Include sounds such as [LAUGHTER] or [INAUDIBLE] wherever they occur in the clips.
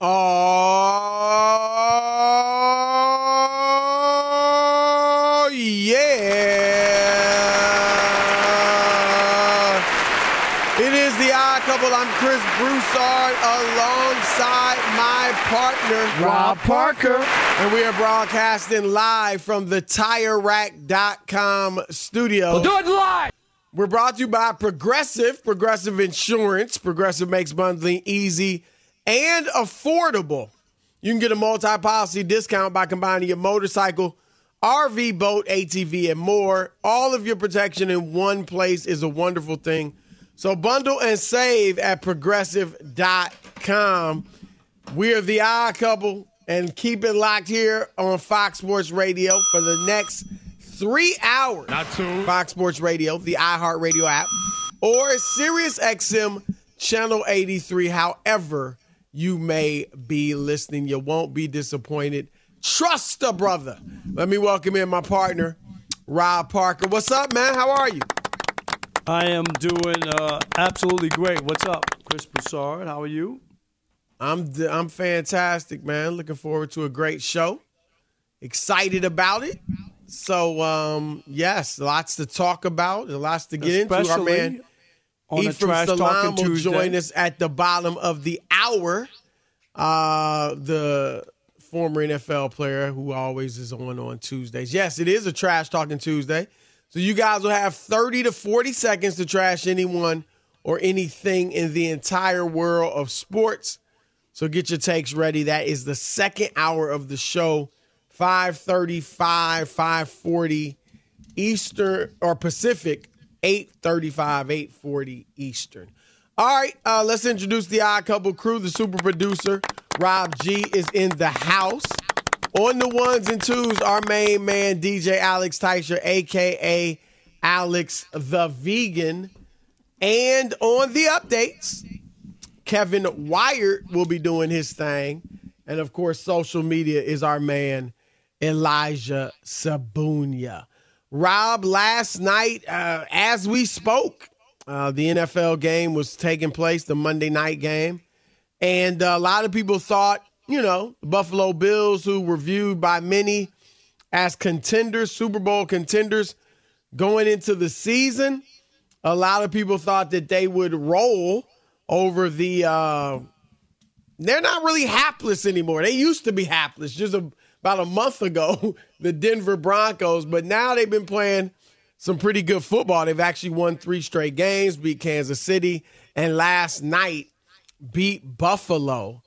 Oh, yeah. It is the odd couple. I'm Chris Broussard alongside my partner, Rob Parker. And we are broadcasting live from the TireRack.com studio. We'll do it live. We're brought to you by Progressive, Progressive Insurance. Progressive makes bundling easy and affordable. You can get a multi policy discount by combining your motorcycle, RV, boat, ATV, and more. All of your protection in one place is a wonderful thing. So bundle and save at progressive.com. We are the odd couple and keep it locked here on Fox Sports Radio for the next three hours. Not two. Fox Sports Radio, the iHeartRadio app, or Sirius XM Channel 83. However, you may be listening, you won't be disappointed. Trust a brother. Let me welcome in my partner, Rob Parker. What's up, man? How are you? I am doing uh, absolutely great. What's up, Chris Broussard? How are you? I'm d- I'm fantastic, man. Looking forward to a great show. Excited about it. So, um, yes, lots to talk about and lots to get into. Our man on a Ephraim Trash Salaam Talking will Tuesday. join us at the bottom of the hour. Uh, the former NFL player who always is on on Tuesdays. Yes, it is a Trash Talking Tuesday. So you guys will have 30 to 40 seconds to trash anyone or anything in the entire world of sports. So get your takes ready. That is the second hour of the show. 535, 540 Eastern or Pacific, 835, 840 Eastern. All right, uh, let's introduce the odd couple crew. The super producer, Rob G, is in the house. On the ones and twos, our main man, DJ Alex Teicher, aka Alex the Vegan. And on the updates, Kevin Wired will be doing his thing. And of course, social media is our man, Elijah Sabunia. Rob, last night, uh, as we spoke, uh, the NFL game was taking place, the Monday night game. And uh, a lot of people thought, you know, the Buffalo Bills, who were viewed by many as contenders, Super Bowl contenders going into the season, a lot of people thought that they would roll over the uh, they're not really hapless anymore. They used to be hapless just a, about a month ago, [LAUGHS] the Denver Broncos, but now they've been playing some pretty good football. They've actually won three straight games, beat Kansas City, and last night beat Buffalo.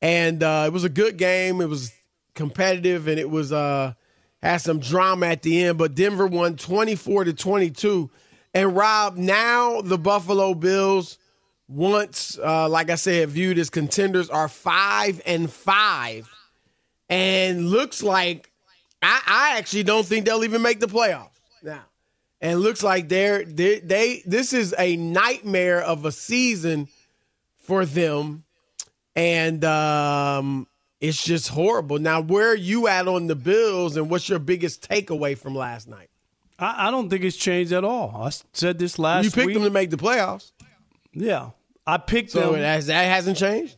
And uh, it was a good game. It was competitive and it was uh, had some drama at the end, but Denver won 24 to 22. And Rob, now the Buffalo Bills once, uh, like I said, viewed as contenders, are five and five, and looks like I, I actually don't think they'll even make the playoffs now. And looks like they're they, they this is a nightmare of a season for them, and um, it's just horrible. Now, where are you at on the Bills, and what's your biggest takeaway from last night? I, I don't think it's changed at all. I said this last. You picked week. them to make the playoffs. Yeah, I picked so them. Has, that hasn't changed.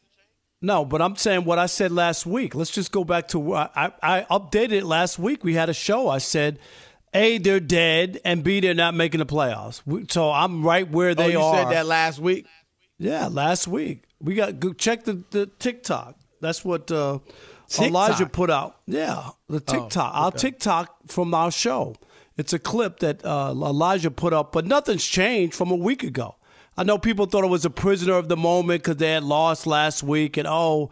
No, but I'm saying what I said last week. Let's just go back to I, I updated it last week. We had a show. I said, A, they're dead, and B, they're not making the playoffs. So I'm right where they oh, you are. said that last week? Yeah, last week. We got go check the, the TikTok. That's what uh, Elijah put out. Yeah, the TikTok. Oh, okay. Our TikTok from our show. It's a clip that uh, Elijah put up, but nothing's changed from a week ago. I know people thought it was a prisoner of the moment because they had lost last week, and oh,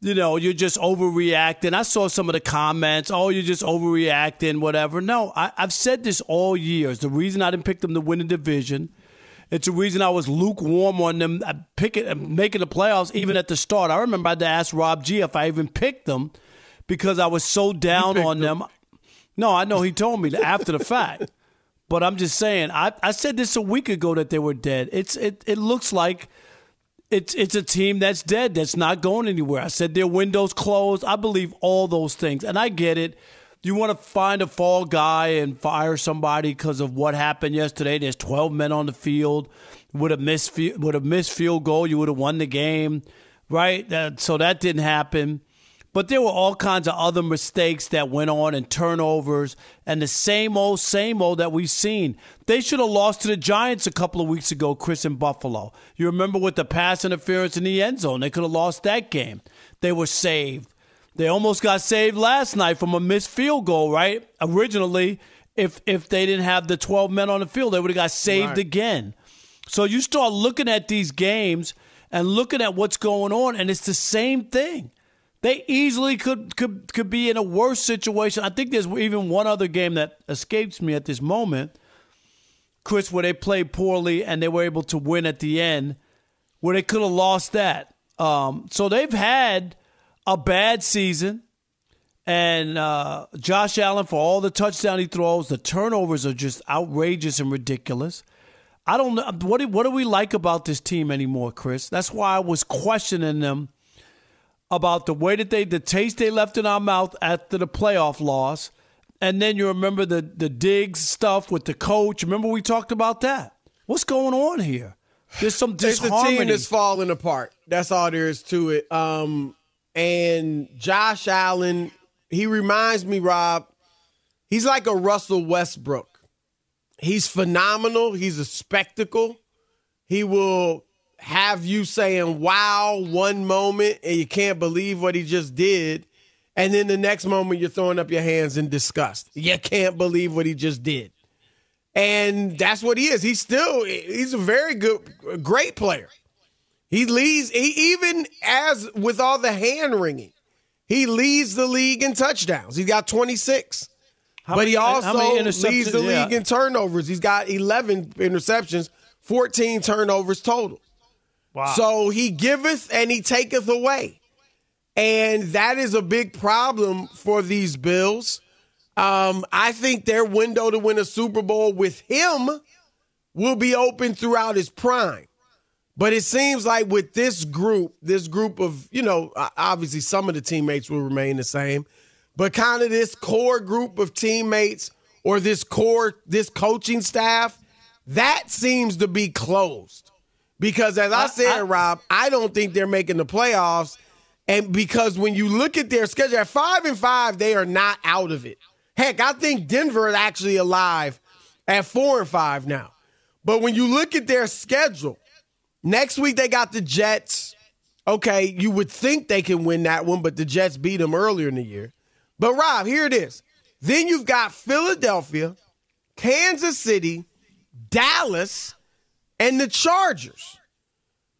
you know, you're just overreacting. I saw some of the comments. Oh, you're just overreacting, whatever. No, I, have said this all years. The reason I didn't pick them to win the division, it's the reason I was lukewarm on them uh, picking, uh, making the playoffs even at the start. I remember I had to ask Rob G if I even picked them because I was so down on them. them. No, I know he told me after the fact. But I'm just saying, I, I said this a week ago that they were dead. It's it, it looks like it's it's a team that's dead, that's not going anywhere. I said their windows closed. I believe all those things. And I get it. You want to find a fall guy and fire somebody because of what happened yesterday. There's 12 men on the field. Would have missed would have missed field goal, you would have won the game, right? That, so that didn't happen. But there were all kinds of other mistakes that went on and turnovers and the same old, same old that we've seen. They should have lost to the Giants a couple of weeks ago, Chris in Buffalo. You remember with the pass interference in the end zone, they could have lost that game. They were saved. They almost got saved last night from a missed field goal, right? Originally, if if they didn't have the 12 men on the field, they would have got saved right. again. So you start looking at these games and looking at what's going on, and it's the same thing. They easily could could could be in a worse situation. I think there's even one other game that escapes me at this moment, Chris, where they played poorly and they were able to win at the end, where they could have lost that. Um, so they've had a bad season. And uh, Josh Allen, for all the touchdown he throws, the turnovers are just outrageous and ridiculous. I don't know what do, what do we like about this team anymore, Chris? That's why I was questioning them about the way that they, the taste they left in our mouth after the playoff loss. And then you remember the, the Diggs stuff with the coach. Remember we talked about that? What's going on here? There's some disharmony. It's a team that's falling apart. That's all there is to it. Um, and Josh Allen, he reminds me, Rob, he's like a Russell Westbrook. He's phenomenal. He's a spectacle. He will have you saying wow one moment and you can't believe what he just did and then the next moment you're throwing up your hands in disgust. You can't believe what he just did. And that's what he is. He's still he's a very good great player. He leads he, even as with all the hand wringing he leads the league in touchdowns. He's got 26 how but many, he also leads the yeah. league in turnovers. He's got 11 interceptions 14 turnovers total Wow. So he giveth and he taketh away. And that is a big problem for these Bills. Um, I think their window to win a Super Bowl with him will be open throughout his prime. But it seems like with this group, this group of, you know, obviously some of the teammates will remain the same, but kind of this core group of teammates or this core, this coaching staff, that seems to be closed. Because as I, I said, I, Rob, I don't think they're making the playoffs. And because when you look at their schedule at five and five, they are not out of it. Heck, I think Denver is actually alive at four and five now. But when you look at their schedule, next week they got the Jets, Okay, you would think they can win that one, but the Jets beat them earlier in the year. But Rob, here it is. Then you've got Philadelphia, Kansas City, Dallas, and the Chargers.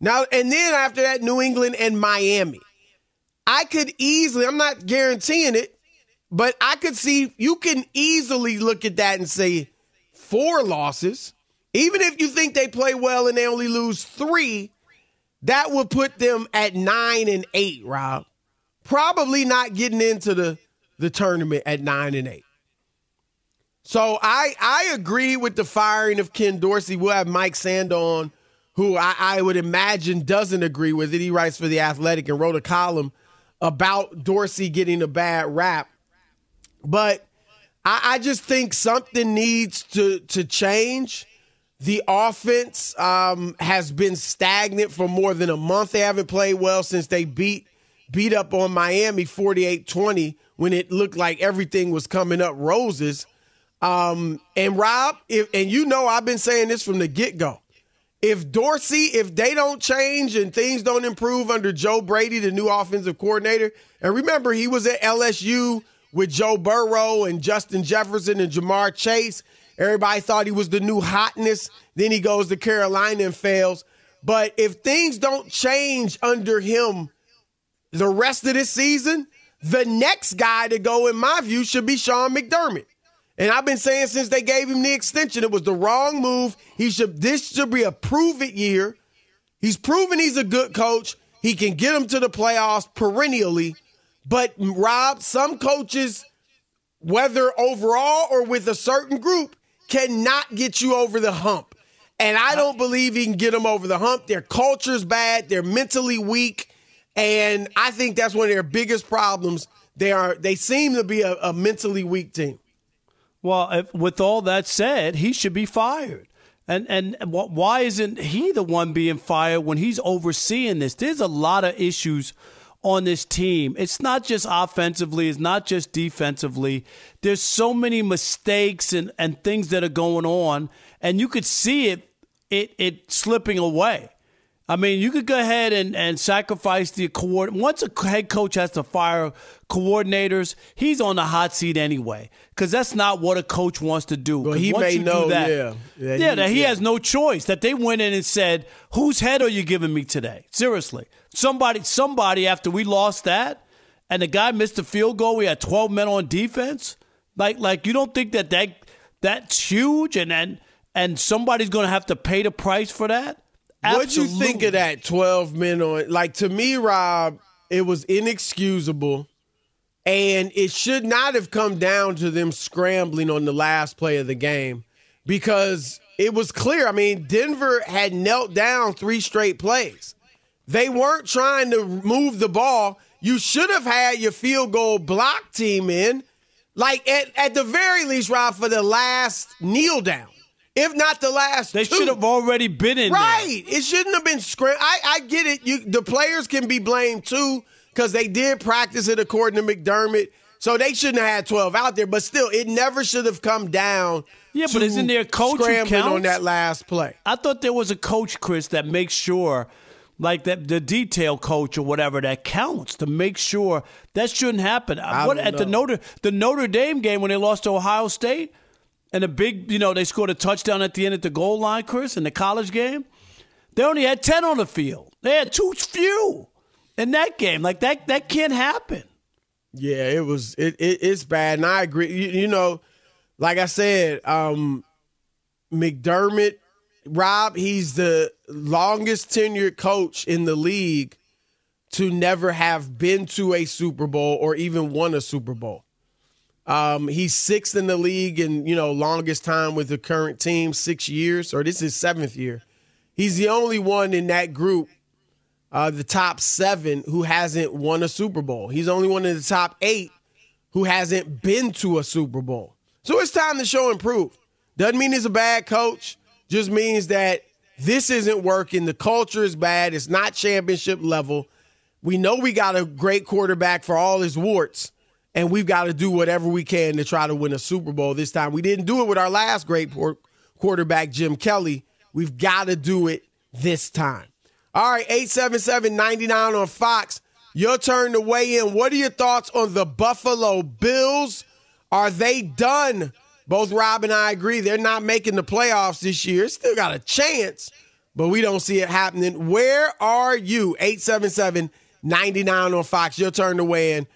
Now, and then after that, New England and Miami. I could easily, I'm not guaranteeing it, but I could see you can easily look at that and say four losses. Even if you think they play well and they only lose three, that would put them at nine and eight, Rob. Probably not getting into the, the tournament at nine and eight. So I I agree with the firing of Ken Dorsey. We'll have Mike Sand on, who I, I would imagine doesn't agree with it. He writes for The Athletic and wrote a column about Dorsey getting a bad rap. But I, I just think something needs to to change. The offense um, has been stagnant for more than a month. They haven't played well since they beat beat up on Miami 48-20 when it looked like everything was coming up roses. Um, and Rob, if, and you know I've been saying this from the get-go. If Dorsey, if they don't change and things don't improve under Joe Brady, the new offensive coordinator, and remember he was at LSU with Joe Burrow and Justin Jefferson and Ja'Marr Chase. Everybody thought he was the new hotness. Then he goes to Carolina and fails. But if things don't change under him the rest of this season, the next guy to go, in my view, should be Sean McDermott. And I've been saying since they gave him the extension, it was the wrong move. He should this should be a prove it year. He's proven he's a good coach. He can get them to the playoffs perennially. But Rob, some coaches, whether overall or with a certain group, cannot get you over the hump. And I don't believe he can get them over the hump. Their culture's bad. They're mentally weak. And I think that's one of their biggest problems. They are they seem to be a, a mentally weak team. Well, if, with all that said, he should be fired. And and why isn't he the one being fired when he's overseeing this? There's a lot of issues on this team. It's not just offensively, it's not just defensively. There's so many mistakes and, and things that are going on, and you could see it it it slipping away. I mean, you could go ahead and, and sacrifice the coordinator. Once a head coach has to fire coordinators, he's on the hot seat anyway. Because that's not what a coach wants to do. Well, he may know, that, yeah. Yeah, yeah he, that he yeah. has no choice. That they went in and said, whose head are you giving me today? Seriously. Somebody, somebody after we lost that, and the guy missed a field goal, we had 12 men on defense. Like, like you don't think that, that that's huge and, and, and somebody's going to have to pay the price for that? What'd you think of that 12 men on? Like, to me, Rob, it was inexcusable. And it should not have come down to them scrambling on the last play of the game because it was clear. I mean, Denver had knelt down three straight plays. They weren't trying to move the ball. You should have had your field goal block team in, like at, at the very least, Rob, for the last kneel down if not the last. They should have already been in. Right. There. It shouldn't have been scrim. I, I get it. You the players can be blamed too because they did practice it according to McDermott. So they shouldn't have had twelve out there. But still, it never should have come down. Yeah, but isn't there a coach scrambling on that last play? I thought there was a coach, Chris, that makes sure. Like that, the detail coach or whatever that counts to make sure that shouldn't happen. What at the Notre the Notre Dame game when they lost to Ohio State, and a big, you know, they scored a touchdown at the end at the goal line, Chris, in the college game. They only had 10 on the field. They had too few in that game. Like that that can't happen. Yeah, it was it, it it's bad. And I agree. You, you know, like I said, um McDermott, Rob, he's the longest tenured coach in the league to never have been to a Super Bowl or even won a Super Bowl. Um, he's sixth in the league and you know longest time with the current team, six years, or this is seventh year. He's the only one in that group, uh, the top seven, who hasn't won a Super Bowl. He's the only one in the top eight who hasn't been to a Super Bowl. So it's time to show and prove. Doesn't mean he's a bad coach. Just means that this isn't working. The culture is bad. It's not championship level. We know we got a great quarterback for all his warts and we've got to do whatever we can to try to win a Super Bowl this time. We didn't do it with our last great quarterback, Jim Kelly. We've got to do it this time. All right, 877-99 on Fox. Your turn to weigh in. What are your thoughts on the Buffalo Bills? Are they done? Both Rob and I agree they're not making the playoffs this year. Still got a chance, but we don't see it happening. Where are you? 877 99 on Fox. Your turn to weigh in.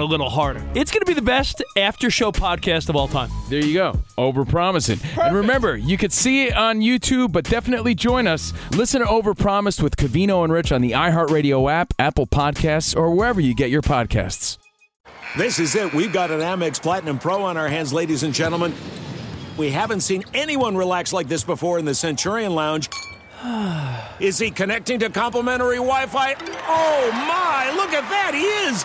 a little harder. It's going to be the best after show podcast of all time. There you go. Overpromising. And remember, you could see it on YouTube, but definitely join us. Listen to Overpromised with Covino and Rich on the iHeartRadio app, Apple Podcasts, or wherever you get your podcasts. This is it. We've got an Amex Platinum Pro on our hands, ladies and gentlemen. We haven't seen anyone relax like this before in the Centurion Lounge. [SIGHS] Is he connecting to complimentary Wi Fi? Oh my, look at that, he is!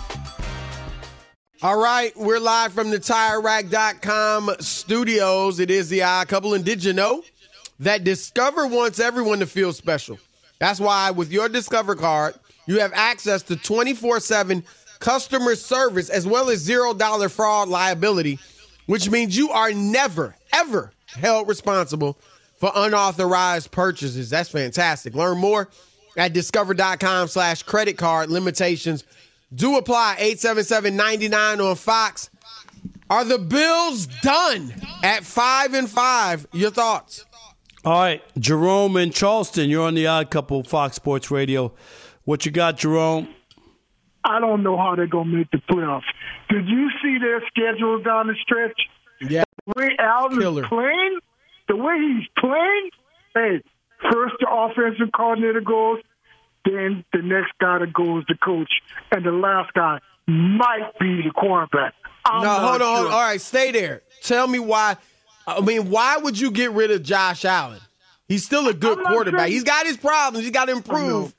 All right, we're live from the TireRack.com studios. It is the odd couple. And did you know that Discover wants everyone to feel special? That's why with your Discover card, you have access to 24 7 customer service as well as $0 fraud liability, which means you are never, ever held responsible for unauthorized purchases. That's fantastic. Learn more at discover.com slash credit card limitations do apply 877-99 on Fox. Are the Bills done at five and five? Your thoughts? All right, Jerome in Charleston, you're on the Odd Couple Fox Sports Radio. What you got, Jerome? I don't know how they're gonna make the playoffs. Did you see their schedule down the stretch? Yeah. The way Alvin's Killer. playing, the way he's playing, hey, first the offensive coordinator goes, then the next guy that goes is the coach, and the last guy might be the quarterback. I'm no, hold on, hold sure. on. All right, stay there. Tell me why. I mean, why would you get rid of Josh Allen? He's still a good quarterback. saying- He's got his problems. He's got to I improve.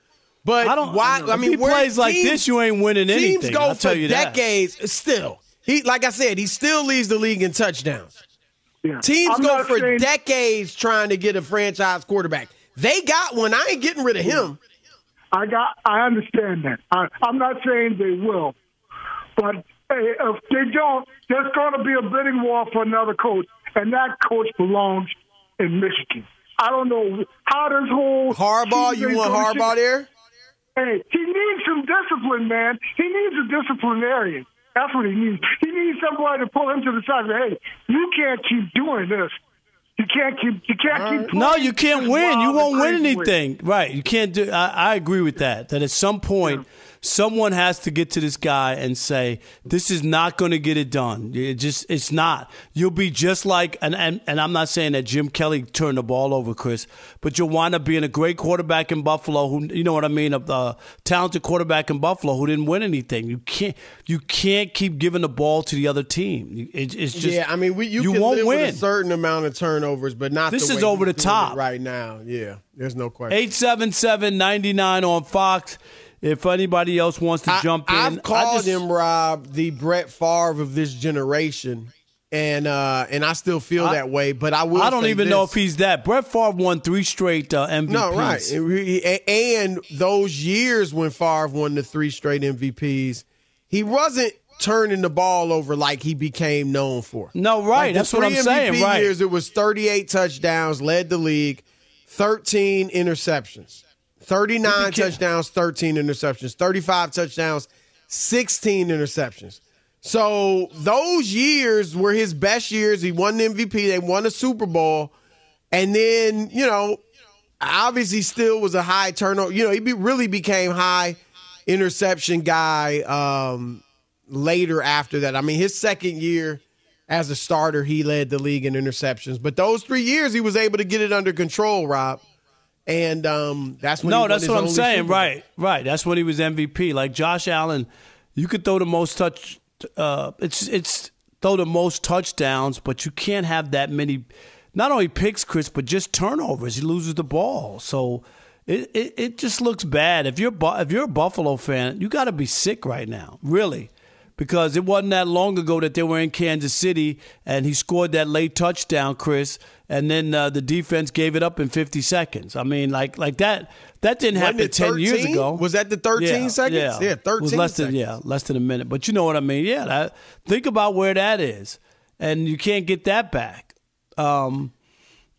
But I don't. why? I if mean, he where plays like this, you ain't winning Teams anything. go I'll for tell you that. decades. Still, he like I said, he still leads the league in touchdowns. Yeah. Teams I'm go for saying- decades trying to get a franchise quarterback. They got one. I ain't getting rid of him. I got. I understand that. I, I'm not saying they will, but hey, if they don't, there's going to be a bidding war for another coach, and that coach belongs in Michigan. I don't know how this whole Harbaugh. You want Harbaugh there? Hey, he needs some discipline, man. He needs a disciplinarian. That's what he needs. He needs somebody to pull him to the side and say, "Hey, you can't keep doing this. You can't keep. You can't keep." No, you can't win. You won't win anything. Right. You can't do I, I agree with that. That at some point someone has to get to this guy and say, This is not gonna get it done. It just it's not. You'll be just like and, and, and I'm not saying that Jim Kelly turned the ball over, Chris, but you'll wind up being a great quarterback in Buffalo who you know what I mean, a uh, talented quarterback in Buffalo who didn't win anything. You can't you can't keep giving the ball to the other team. It, it's just yeah, I mean, we, you, you can won't live win. with a certain amount of turnovers, but not. This the is over the top. right now. Yeah, there's no question. 877-99 on Fox. If anybody else wants to jump in, I've I called just- him Rob the Brett Favre of this generation, and uh, and I still feel I- that way. But I will. I don't even know if he's that. Brett Favre won three straight uh, MVPs. No, right. And those years when Favre won the three straight MVPs, he wasn't turning the ball over like he became known for. No, right. Like That's what I'm three saying. Right. Years, it was 38 touchdowns, led the league, 13 interceptions, 39 touchdowns, 13 interceptions, 35 touchdowns, 16 interceptions. So those years were his best years. He won the MVP. They won a Super Bowl, and then you know, obviously, still was a high turnover. You know, he be, really became high interception guy um, later after that. I mean, his second year as a starter, he led the league in interceptions. But those three years, he was able to get it under control, Rob. And um, that's when he no, that's what I'm saying. Right, right. That's when he was MVP. Like Josh Allen, you could throw the most touch. Uh, it's it's throw the most touchdowns, but you can't have that many. Not only picks, Chris, but just turnovers. He loses the ball, so it it, it just looks bad. If you're if you're a Buffalo fan, you got to be sick right now, really. Because it wasn't that long ago that they were in Kansas City and he scored that late touchdown, Chris, and then uh, the defense gave it up in 50 seconds. I mean, like like that that didn't Wasn't happen it 10 years ago. Was that the 13 seconds? Yeah, Yeah, It was 13 less than yeah, less than a minute. But you know what I mean? Yeah, that, think about where that is, and you can't get that back. Um,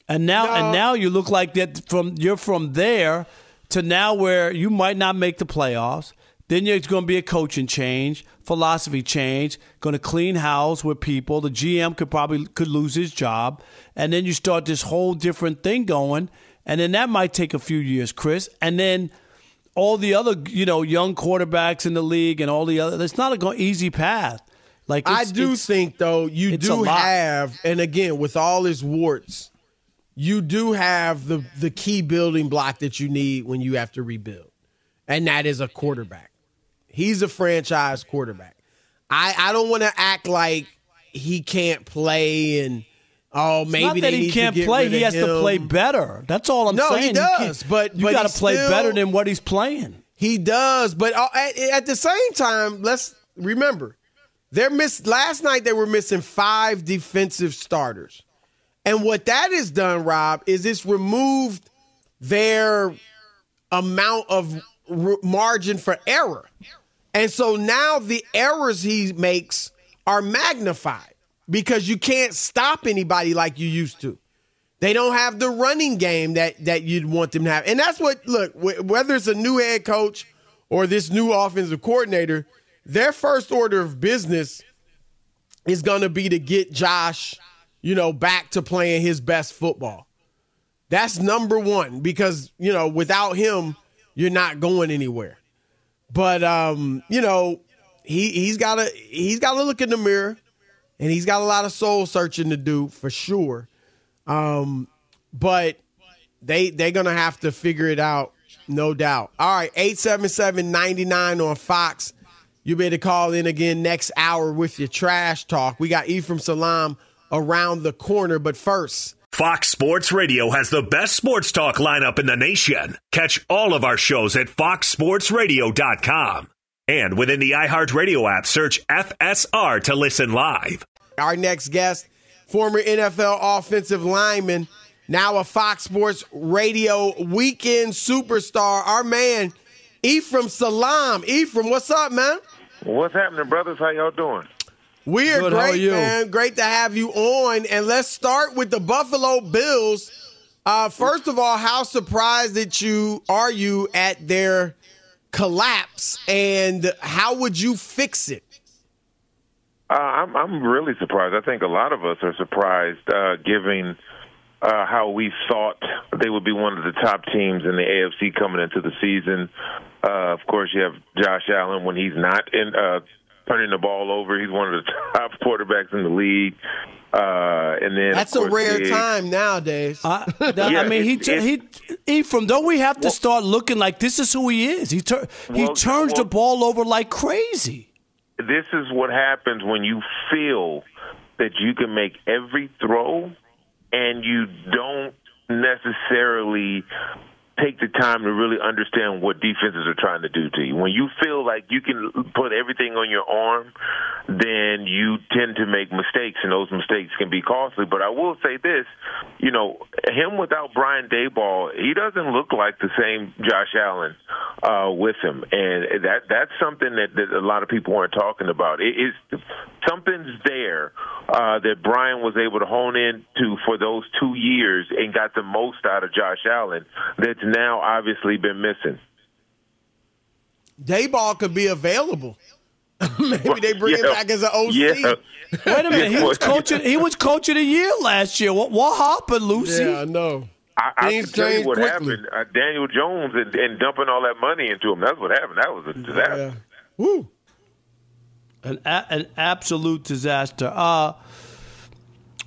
and now and now you look like that from you're from there to now where you might not make the playoffs. Then there's going to be a coaching change, philosophy change, going to clean house with people. The GM could probably could lose his job, and then you start this whole different thing going, and then that might take a few years, Chris. And then all the other you know young quarterbacks in the league and all the other. It's not an easy path. Like I do think though you do have, and again with all his warts, you do have the the key building block that you need when you have to rebuild, and that is a quarterback. He's a franchise quarterback. I I don't want to act like he can't play and oh maybe not that he can't play. He has to play better. That's all I'm No, he saying. You does, but- you got to play still- better than what he's playing. He does, but uh, at, at the same time, let's remember they're miss. Last night they were missing five defensive starters, and what that has done, Rob, is it's removed their amount of r- margin for error, and so now the errors he makes are magnified because you can't stop anybody like you used to. They don't have the running game that that you'd want them to have, and that's what look. Whether it's a new head coach or this new offensive coordinator, their first order of business is going to be to get Josh, you know, back to playing his best football. That's number one because you know without him, you're not going anywhere. But um, you know, he he's got to he's got to look in the mirror, and he's got a lot of soul searching to do for sure. Um, but they they're gonna have to figure it out, no doubt. All right, 877-99 on Fox. You better call in again next hour with your trash talk. We got Ephraim Salaam around the corner, but first. Fox Sports Radio has the best sports talk lineup in the nation. Catch all of our shows at foxsportsradio.com. And within the iHeartRadio app, search FSR to listen live. Our next guest, former NFL offensive lineman, now a Fox Sports Radio weekend superstar. Our man, Ephraim Salaam. Ephraim, what's up, man? What's happening, brothers? How y'all doing? We are Good, great, you? man. Great to have you on. And let's start with the Buffalo Bills. Uh, first of all, how surprised that you are you at their collapse, and how would you fix it? Uh, I'm I'm really surprised. I think a lot of us are surprised, uh, given uh, how we thought they would be one of the top teams in the AFC coming into the season. Uh, of course, you have Josh Allen when he's not in uh, turning the ball over. He's one of the [LAUGHS] top quarterbacks in the league. Uh, and then That's a rare Diggs. time nowadays. I, that- Yeah, I mean, he it's- he Ephraim. Don't we have to start looking like this is who he is? He tur- he Well, turns the ball over like crazy. this is what happens when you feel that you can make every throw and you don't necessarily take the time to really understand what defenses are trying to do to you. When you feel like you can put everything on your arm, then you tend to make mistakes, and those mistakes can be costly. But I will say this, you know, him without Brian Daboll, he doesn't look like the same Josh Allen uh, with him, and that that's something that, that a lot of people aren't talking about. It is something's there uh, that Brian was able to hone in to for those two years and got the most out of Josh Allen. That's now obviously been missing. Daboll could be available. [LAUGHS] Maybe they bring him back as an OC. Yeah. Wait a minute, he was coaching. He was coach of the year last year. What what happened, Lucy? Yeah, I know. I, I Things can tell you what quickly. happened. Uh, Daniel Jones and, and dumping all that money into him. That's what happened. That was a disaster. Yeah. Woo. An a- an absolute disaster. Uh,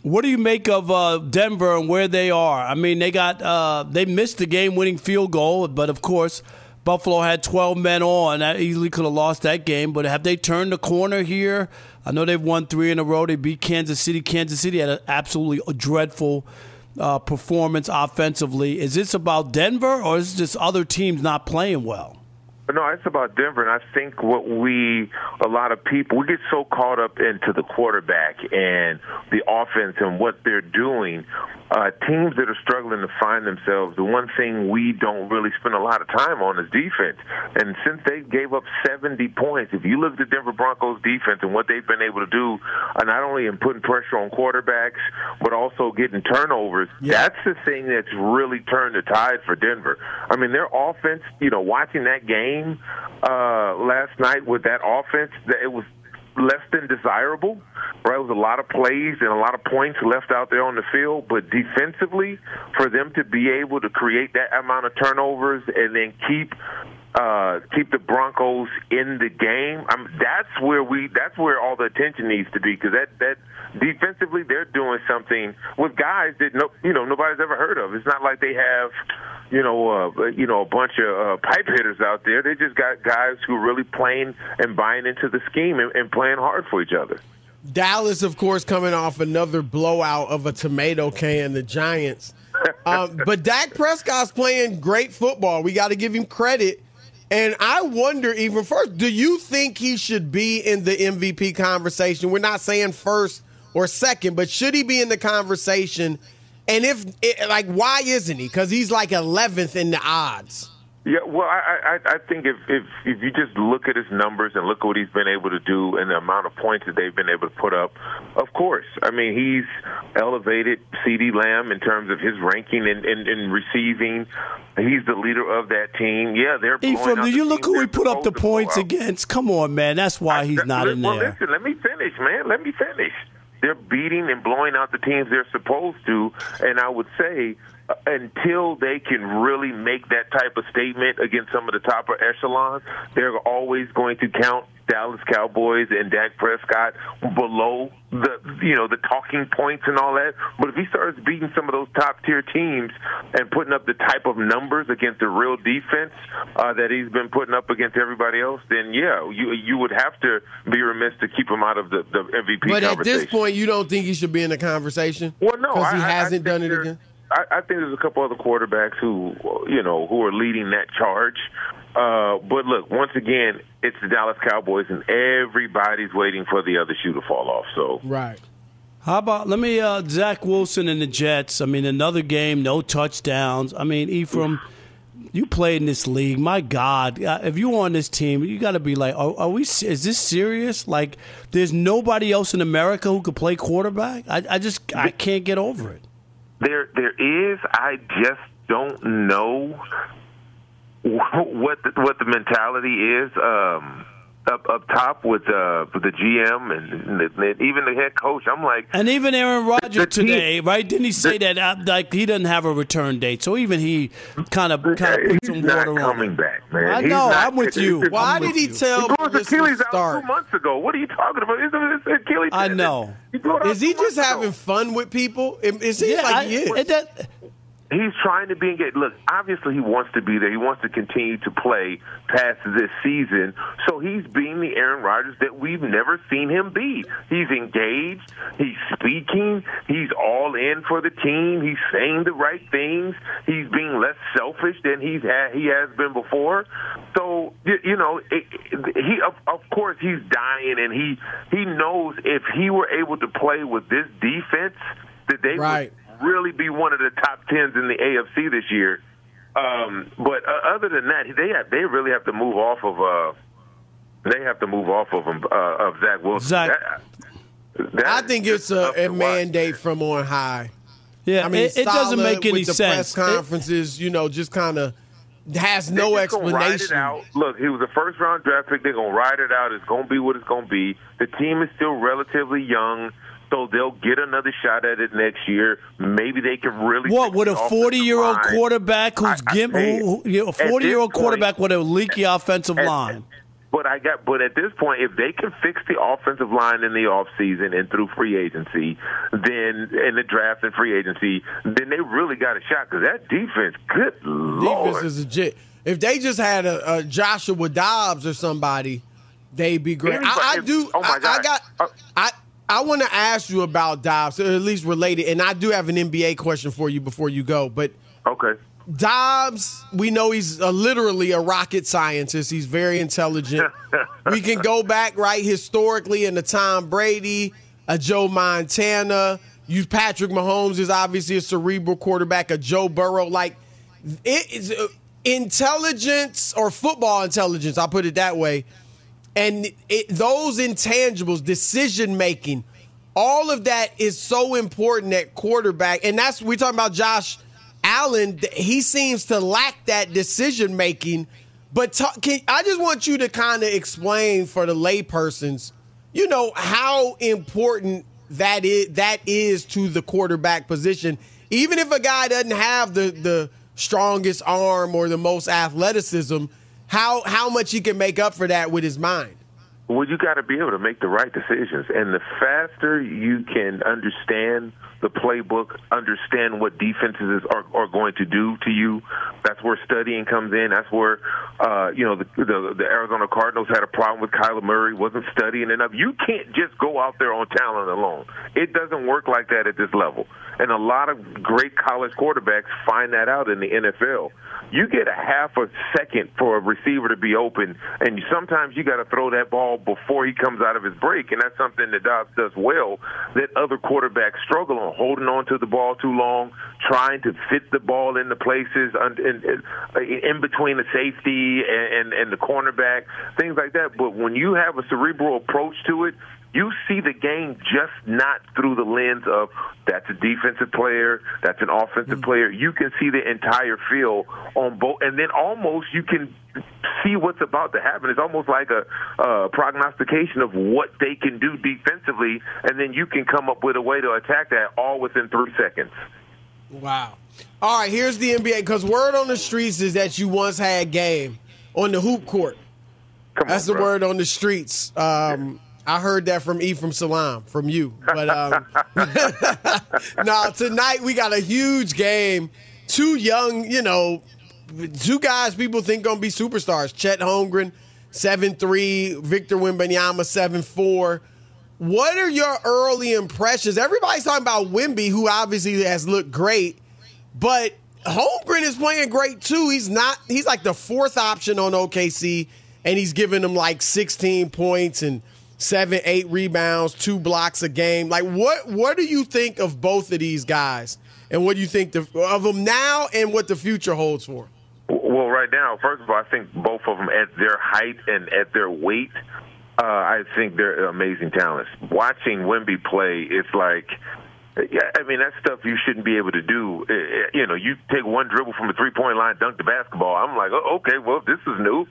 what do you make of uh, Denver and where they are? I mean, they got uh, they missed the game-winning field goal, but of course, Buffalo had 12 men on. That easily could have lost that game. But have they turned the corner here? I know they've won three in a row. They beat Kansas City. Kansas City had an absolutely dreadful uh, performance offensively. Is this about Denver, or is this other teams not playing well? No, it's about Denver, and I think what we, a lot of people, we get so caught up into the quarterback and the offense and what they're doing. Uh, teams that are struggling to find themselves, the one thing we don't really spend a lot of time on is defense. And since they gave up 70 points, if you look at the Denver Broncos defense and what they've been able to do, uh, not only in putting pressure on quarterbacks, but also getting turnovers, that's the thing that's really turned the tide for Denver. I mean, their offense, you know, watching that game uh, last night with that offense, it was less than desirable. Right, it was a lot of plays and a lot of points left out there on the field, but defensively, for them to be able to create that amount of turnovers and then keep uh, keep the Broncos in the game, I mean, that's where we that's where all the attention needs to be because that that defensively they're doing something with guys that no you know nobody's ever heard of. It's not like they have you know uh, you know a bunch of uh, pipe hitters out there. They just got guys who are really playing and buying into the scheme and, and playing hard for each other. Dallas, of course, coming off another blowout of a tomato can, the Giants. [LAUGHS] Um, but Dak Prescott's playing great football. We got to give him credit. And I wonder, even first, do you think he should be in the MVP conversation? We're not saying first or second, but should he be in the conversation? And if, like, why isn't he? Because he's like 11th in the odds. Yeah, well, I, I, I think if, if if you just look at his numbers and look at what he's been able to do and the amount of points that they've been able to put up, of course. I mean, he's elevated CeeDee Lamb in terms of his ranking and in, in, in receiving. He's the leader of that team. Yeah, they're blowing Ephraim, do you look who he put up the supposed to blow points against? Come on, man. That's why he's not in there. well, listen, let me finish, man. Let me finish. They're beating and blowing out the teams they're supposed to, and I would say until they can really make that type of statement against some of the top echelons, they're always going to count Dallas Cowboys and Dak Prescott below the you know the talking points and all that. But if he starts beating some of those top tier teams and putting up the type of numbers against the real defense uh, that he's been putting up against everybody else, then yeah, you you would have to be remiss to keep him out of the, the MVP But at this point, you don't think he should be in the conversation? Well, no, because he I- I- I hasn't think done it again. I, I think there's a couple other quarterbacks who, you know, who are leading that charge. Uh, but look, once again, it's the Dallas Cowboys, and everybody's waiting for the other shoe to fall off. So, Right. How about let me uh, Zach Wilson and the Jets? I mean, another game, no touchdowns. I mean, Ephraim, you play in this league. My God, uh, if you on this team, you got to be like, are, are, we? Is this serious? Like, there's nobody else in America who could play quarterback. I, I just I can't get over it. There, there is. I just don't know [LAUGHS] what the, what the mentality is. Um, up up top with uh, with the GM and, and, even the head coach. I'm like, and even Aaron Rodgers today, right? Didn't he say the, that uh, like he doesn't have a return date? So even he kind of kind of put some water on coming back, man. I he's know. Not, I'm with you. Why did he tell? He blew his Achilles out start? two months ago. What are you talking about? It's, it's Achilles. I know. He is he just having fun with people? It seems yeah, like I, he is. It, that, He's trying to be engaged. Look, obviously he wants to be there. He wants to continue to play past this season. So he's being the Aaron Rodgers that we've never seen him be. He's engaged. He's speaking. He's all in for the team. He's saying the right things. He's being less selfish than he's had, he has been before. So you, you know, it, he of, of course he's dying, and he he knows if he were able to play with this defense that they right. would really be one of the top tens in the AFC this year. Um, but uh, other than that, they have, they really have to move off of uh, they have to move off of him uh, of Zach Wilson. Zach. That, that I think it's a, a mandate from on high. Yeah, I mean, it, it doesn't make any with the sense. Press conferences, it, you know, just kind of has no explanation. Ride it out. Look, he was a first round draft pick. They're gonna ride it out. It's gonna be what it's gonna be. The team is still relatively young. So they'll get another shot at it next year. Maybe they can really. What with a forty-year-old quarterback who's I, gim, who, who, a forty-year-old quarterback with a leaky offensive at, line? But I got. But at this point, if they can fix the offensive line in the off season and through free agency, then in the draft and free agency, then they really got a shot. Because that defense, good lord, defense is legit. If they just had a, a Joshua Dobbs or somebody, they'd be great. Anybody, I, I do. Oh my I, God. I got. Uh, I. I want to ask you about Dobbs, or at least related, and I do have an NBA question for you before you go. But okay, Dobbs, we know he's a, literally a rocket scientist. He's very intelligent. [LAUGHS] we can go back right historically into Tom Brady, a Joe Montana. You Patrick Mahomes is obviously a cerebral quarterback, a Joe Burrow. Like it is uh, intelligence or football intelligence. I'll put it that way. And it, those intangibles, decision making, all of that is so important at quarterback. And that's we're talking about Josh Allen. He seems to lack that decision making. But can, I just want you to kind of explain for the laypersons, you know, how important that is that is to the quarterback position. Even if a guy doesn't have the the strongest arm or the most athleticism, how how much he can make up for that with his mind. Well, you got to be able to make the right decisions, and the faster you can understand the playbook, understand what defenses are, are going to do to you. That's where studying comes in. That's where, uh, you know, the, the the Arizona Cardinals had a problem with Kyler Murray, wasn't studying enough. You can't just go out there on talent alone. It doesn't work like that at this level. And a lot of great college quarterbacks find that out in the NFL. You get a half a second for a receiver to be open, and sometimes you got to throw that ball before he comes out of his break, and that's something that Dobbs does well that other quarterbacks struggle on, holding on to the ball too long, trying to fit the ball into places in, between the safety and, and the cornerback, things like that. But when you have a cerebral approach to it, you see the game just not through the lens of that's a defensive player, that's an offensive player. You can see the entire field on both, and then almost you can see what's about to happen. It's almost like a uh, prognostication of what they can do defensively, and then you can come up with a way to attack that all within three seconds. Wow. All right, here's the NBA because word on the streets is that you once had game on the hoop court. Come That's on, the bro. word on the streets. Um, I heard that from Ephraim Salaam, from you. But um, [LAUGHS] now tonight we got a huge game. Two young, you know, two guys people think gonna be superstars. Chet Holmgren, seven three. Victor Wembanyama, seven four. What are your early impressions? Everybody's talking about Wemby, who obviously has looked great, but Holmgren is playing great too. He's not. He's like the fourth option on OKC, and he's giving them like 16 points and seven, eight rebounds, two blocks a game. Like, what? What do you think of both of these guys, and what do you think the, of them now, and what the future holds for? Well, right now, first of all, I think both of them at their height and at their weight, uh, I think they're amazing talents. Watching Wemby play, it's like yeah, I mean, that stuff you shouldn't be able to do. You know, you take one dribble from the three point line, dunk the basketball. I'm like, oh, okay, well, this is new.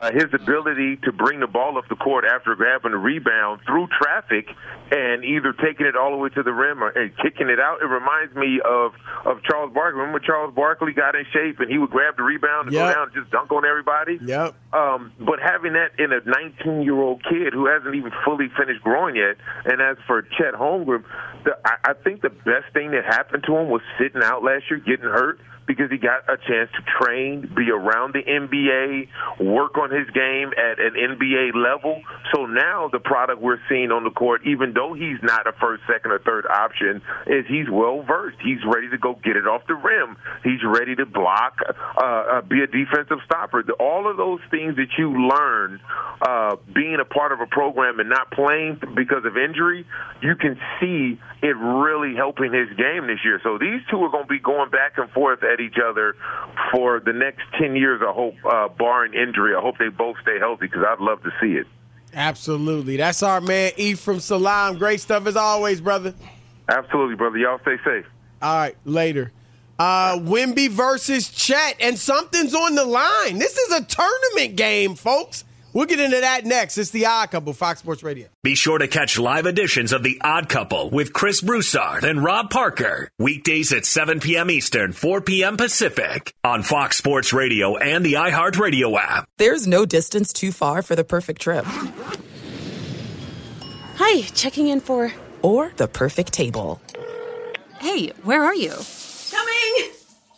Uh, his ability to bring the ball up the court after grabbing the rebound through traffic and either taking it all the way to the rim or and kicking it out. It reminds me of of Charles Barkley. Remember Charles Barkley got in shape and he would grab the rebound and Yep. go down and just dunk on everybody? Yep. Um, but having that in a 19 year old kid who hasn't even fully finished growing yet, and as for Chet Holmgren, the, I, I think the best thing that happened to him was sitting out last year, getting hurt. Because he got a chance to train, be around the NBA, work on his game at an NBA level. So now the product we're seeing on the court, even though he's not a first, second, or third option, is he's well versed. He's ready to go get it off the rim. He's ready to block, uh, uh, be a defensive stopper. All of those things that you learn uh, being a part of a program and not playing because of injury, you can see it really helping his game this year. So these two are going to be going back and forth at each other for the next 10 years, I hope, uh, barring injury. I hope they both stay healthy because I'd love to see it. Absolutely. That's our man E from Salam. Great stuff as always, brother. Absolutely, brother. Y'all stay safe. All right, later. Uh Wemby versus Chet, and something's on the line. This is a tournament game, folks. We'll get into that next. It's the Odd Couple, Fox Sports Radio. Be sure to catch live editions of The Odd Couple with Chris Broussard and Rob Parker. Weekdays at 7 p.m. Eastern, 4 p.m. Pacific on Fox Sports Radio and the iHeartRadio app. There's no distance too far for the perfect trip. Hi, checking in for. Or the perfect table. Hey, where are you? Coming!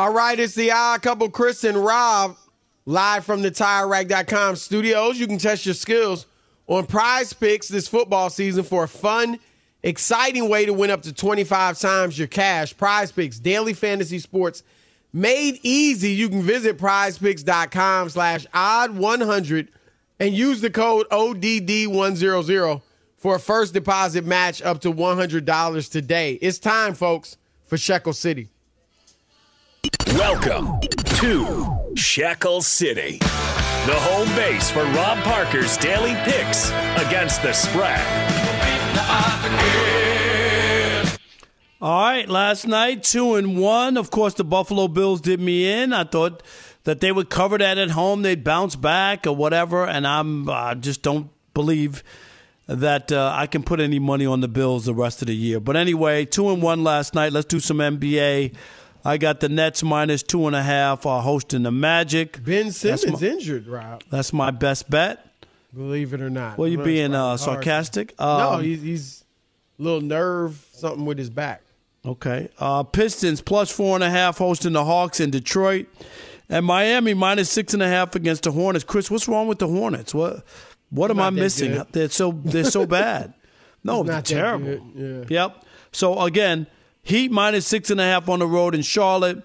All right, it's the Odd Couple, Chris and Rob, live from the TireRack.com studios. You can test your skills on PrizePicks this football season for a fun, exciting way to win up to 25 times your cash. PrizePicks, daily fantasy sports made easy. You can visit prizepicks.com slash odd 100 and use the code ODD100 for a first deposit match up to $100 today. It's time, folks, for Shekel City. Welcome to Shekel City, the home base for Rob Parker's daily picks against the spread. All right, last night two and one. Of course, the Buffalo Bills did me in. I thought that they would cover that at home. They'd bounce back or whatever, and I'm I just don't believe that uh, I can put any money on the Bills the rest of the year. But anyway, two and one last night. Let's do some NBA. I got the Nets minus two and a half. Are hosting the Magic. Ben Simmons my, injured, Rob. that's my best bet. Believe it or not. Well, you being uh, sarcastic? no, Um, he's, he's a little nerve, something with his back. Okay. Uh, Pistons plus four and a half hosting the Hawks in Detroit. And Miami minus six and a half against the Hornets. Chris, what's wrong with the Hornets? What what am I missing? They're so they're so [LAUGHS] bad. No, they're not terrible. yeah. Yep. So again, Heat minus six and a half on the road in Charlotte.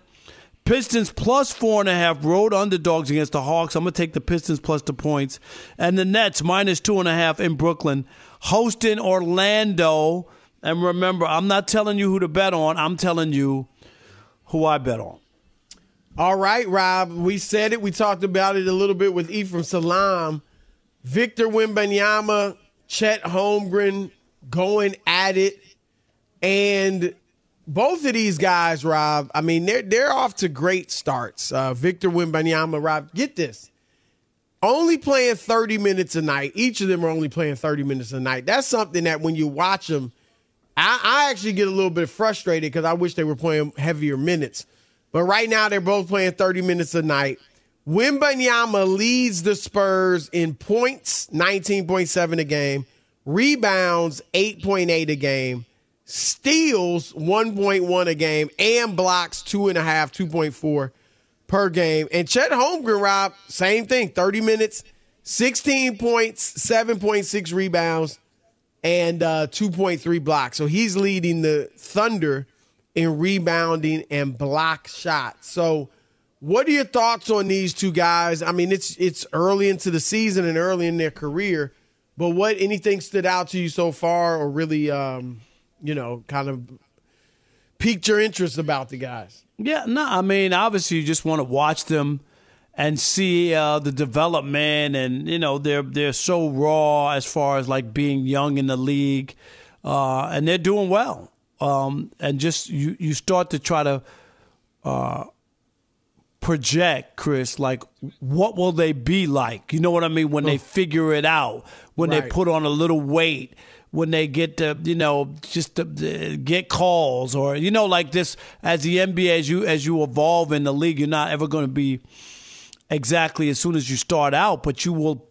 Pistons plus four and a half road underdogs against the Hawks. I'm gonna take the Pistons plus the points, and the Nets minus two and a half in Brooklyn, hosting Orlando. And remember, I'm not telling you who to bet on. I'm telling you who I bet on. All right, Rob. We said it. We talked about it a little bit with Ephraim Salaam. Victor Wembanyama, Chet Holmgren going at it. And both of these guys, Rob, I mean, they're they're off to great starts. Uh, Victor Wembanyama, Rob, get this. Only playing 30 minutes a night. Each of them are only playing 30 minutes a night. That's something that when you watch them, I, I actually get a little bit frustrated because I wish they were playing heavier minutes. But right now, they're both playing 30 minutes a night. Wembanyama leads the Spurs in points, 19.7 a game, rebounds, 8.8 a game, steals, 1.1 a game, and blocks, 2.5, 2.4 per game. And Chet Holmgren, Rob, same thing, 30 minutes, 16 points, 7.6 rebounds, and uh, 2.3 blocks. So he's leading the Thunder in rebounding and block shots. So, what are your thoughts on these two guys? I mean, it's it's early into the season and early in their career, but what anything stood out to you so far, or really, um, you know, kind of piqued your interest about the guys? Yeah, no, I mean, obviously, you just want to watch them and see uh, the development, and you know, they're they're so raw as far as like being young in the league, uh, and they're doing well. Um, and just you you start to try to uh, project, Chris, like what will they be like? You know what I mean when they figure it out, when they put on a little weight, when they get to you know just to, to get calls or you know like this as the NBA as you as you evolve in the league, you're not ever going to be exactly as soon as you start out, but you will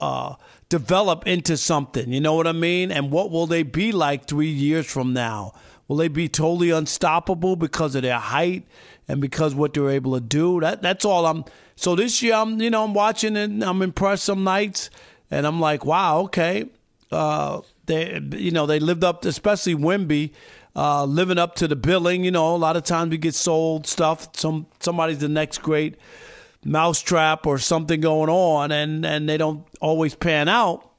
uh, develop into something. You know what I mean? And what will they be like three years from now? Will they be totally unstoppable because of their height and because what they're able to do? That that's all I'm. So this year, I'm you know I'm watching and I'm impressed some nights, and I'm like, wow, okay. Uh, they you know they lived up, to, especially Wemby. Uh, living up to the billing, you know, a lot of times we get sold stuff. Some somebody's the next great mousetrap or something going on and, and they don't always pan out.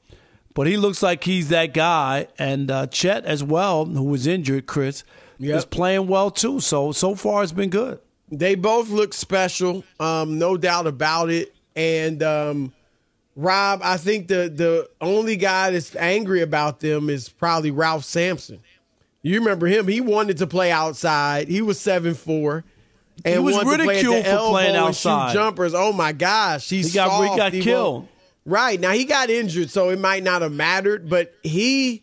But he looks like he's that guy. And uh, Chet as well, who was injured, Chris, Yep. is playing well too. So so far it's been good. They both look special, um, no doubt about it. And um, Rob, I think the the only guy that's angry about them is probably Ralph Sampson. You remember him? He wanted to play outside. He was seven four. And He was to play ridiculed for playing outside. jumpers. Oh my gosh, he's He got- he got won't- killed. Right now, he got injured, so it might not have mattered. But he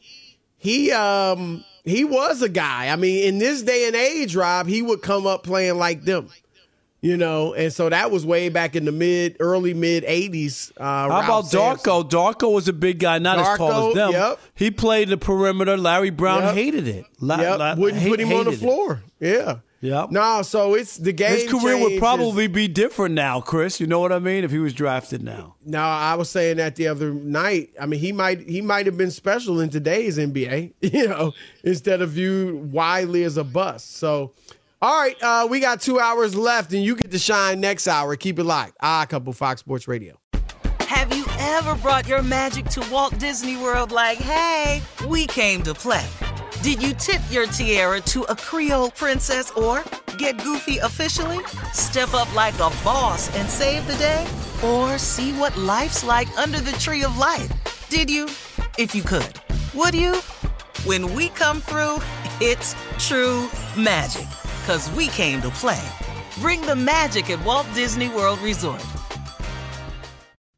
he um he was a guy. I mean, in this day and age, Rob, he would come up playing like them. You know, and so that was way back in the mid, early mid '80s. Uh, How about Darko? Darko was a big guy, not as tall as them. yep. He played the perimeter. Larry Brown Yep. hated it. La- Yep, la- wouldn't hate- put him on the hated it. floor. Yeah. Yep. No, so it's the game. His career would probably be different now, Chris. You know what I mean? If he was drafted now. No, I was saying that the other night. I mean, he might he might have been special in today's NBA, [LAUGHS] you know, instead of viewed widely as a bust. So, all right, uh, we got two hours left, and you get to shine next hour. Keep it locked. Ah, couple Fox Sports Radio. Have you ever brought your magic to Walt Disney World like, hey, we came to play? Did you tip your tiara to a Creole princess or get goofy officially? Step up like a boss and save the day? Or see what life's like under the tree of life? Did you? If you could. Would you? When we come through, it's true magic. Cause we came to play. Bring the magic at Walt Disney World Resort.